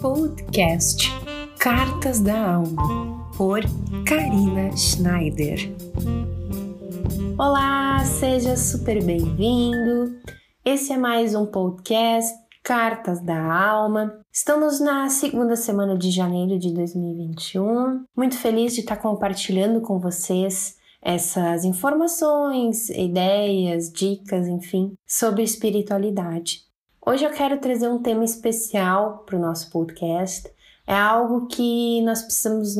Podcast Cartas da Alma por Karina Schneider. Olá, seja super bem-vindo. Esse é mais um podcast Cartas da Alma. Estamos na segunda semana de janeiro de 2021. Muito feliz de estar compartilhando com vocês essas informações, ideias, dicas, enfim, sobre espiritualidade. Hoje eu quero trazer um tema especial para o nosso podcast. É algo que nós precisamos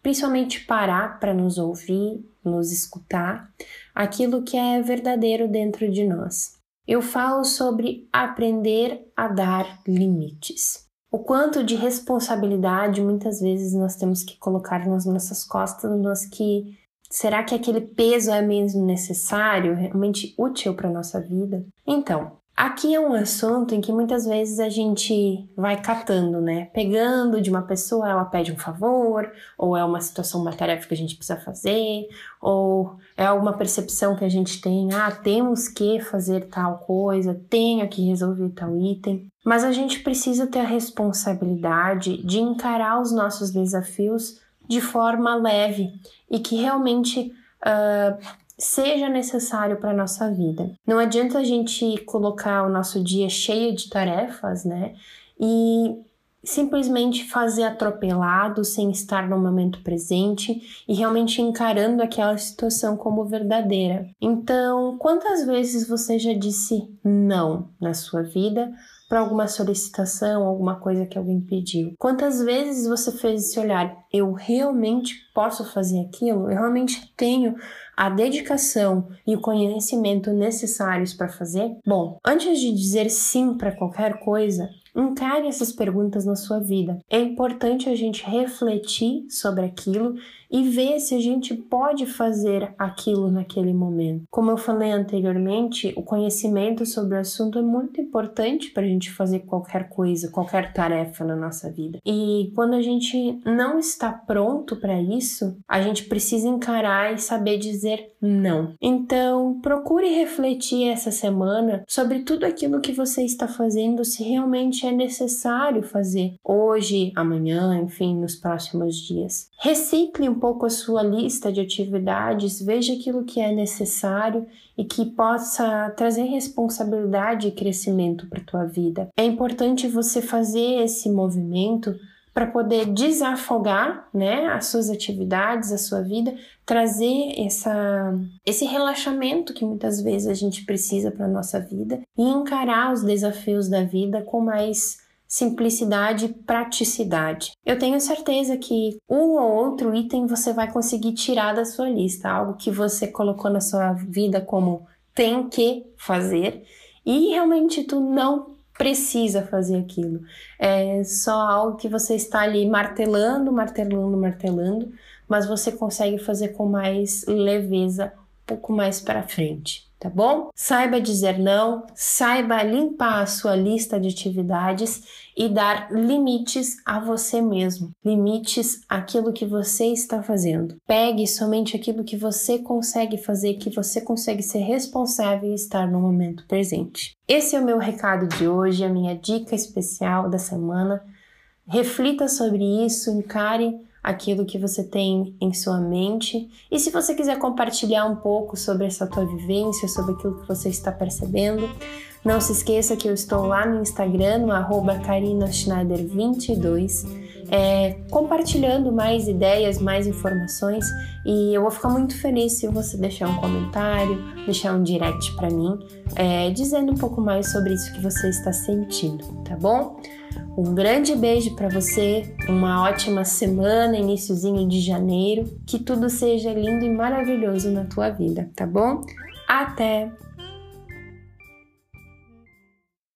principalmente parar para nos ouvir, nos escutar, aquilo que é verdadeiro dentro de nós. Eu falo sobre aprender a dar limites. O quanto de responsabilidade muitas vezes nós temos que colocar nas nossas costas, nós que será que aquele peso é mesmo necessário, realmente útil para nossa vida? Então, Aqui é um assunto em que muitas vezes a gente vai catando, né? Pegando de uma pessoa, ela pede um favor, ou é uma situação, uma tarefa que a gente precisa fazer, ou é alguma percepção que a gente tem, ah, temos que fazer tal coisa, tenho que resolver tal item. Mas a gente precisa ter a responsabilidade de encarar os nossos desafios de forma leve e que realmente uh, seja necessário para a nossa vida. Não adianta a gente colocar o nosso dia cheio de tarefas, né? E simplesmente fazer atropelado sem estar no momento presente e realmente encarando aquela situação como verdadeira. Então, quantas vezes você já disse não na sua vida para alguma solicitação, alguma coisa que alguém pediu? Quantas vezes você fez esse olhar? Eu realmente posso fazer aquilo? Eu realmente tenho a dedicação e o conhecimento necessários para fazer? Bom, antes de dizer sim para qualquer coisa, Encare essas perguntas na sua vida. É importante a gente refletir sobre aquilo e ver se a gente pode fazer aquilo naquele momento. Como eu falei anteriormente, o conhecimento sobre o assunto é muito importante para a gente fazer qualquer coisa, qualquer tarefa na nossa vida. E quando a gente não está pronto para isso, a gente precisa encarar e saber dizer não. Então, procure refletir essa semana sobre tudo aquilo que você está fazendo, se realmente é necessário fazer hoje, amanhã, enfim, nos próximos dias. Recicle um pouco a sua lista de atividades, veja aquilo que é necessário e que possa trazer responsabilidade e crescimento para tua vida. É importante você fazer esse movimento para poder desafogar, né, as suas atividades, a sua vida, trazer essa, esse relaxamento que muitas vezes a gente precisa para nossa vida e encarar os desafios da vida com mais simplicidade e praticidade. Eu tenho certeza que um ou outro item você vai conseguir tirar da sua lista, algo que você colocou na sua vida como tem que fazer e realmente tu não precisa fazer aquilo. É só algo que você está ali martelando, martelando, martelando, mas você consegue fazer com mais leveza pouco mais para frente tá bom? Saiba dizer não, saiba limpar a sua lista de atividades e dar limites a você mesmo, limites àquilo que você está fazendo. Pegue somente aquilo que você consegue fazer, que você consegue ser responsável e estar no momento presente. Esse é o meu recado de hoje, a minha dica especial da semana. Reflita sobre isso, encare aquilo que você tem em sua mente. E se você quiser compartilhar um pouco sobre essa tua vivência, sobre aquilo que você está percebendo, não se esqueça que eu estou lá no Instagram, no arroba carinaschneider22, é, compartilhando mais ideias, mais informações e eu vou ficar muito feliz se você deixar um comentário, deixar um direct para mim, é, dizendo um pouco mais sobre isso que você está sentindo, tá bom? Um grande beijo para você, uma ótima semana, iníciozinho de janeiro, que tudo seja lindo e maravilhoso na tua vida, tá bom? Até!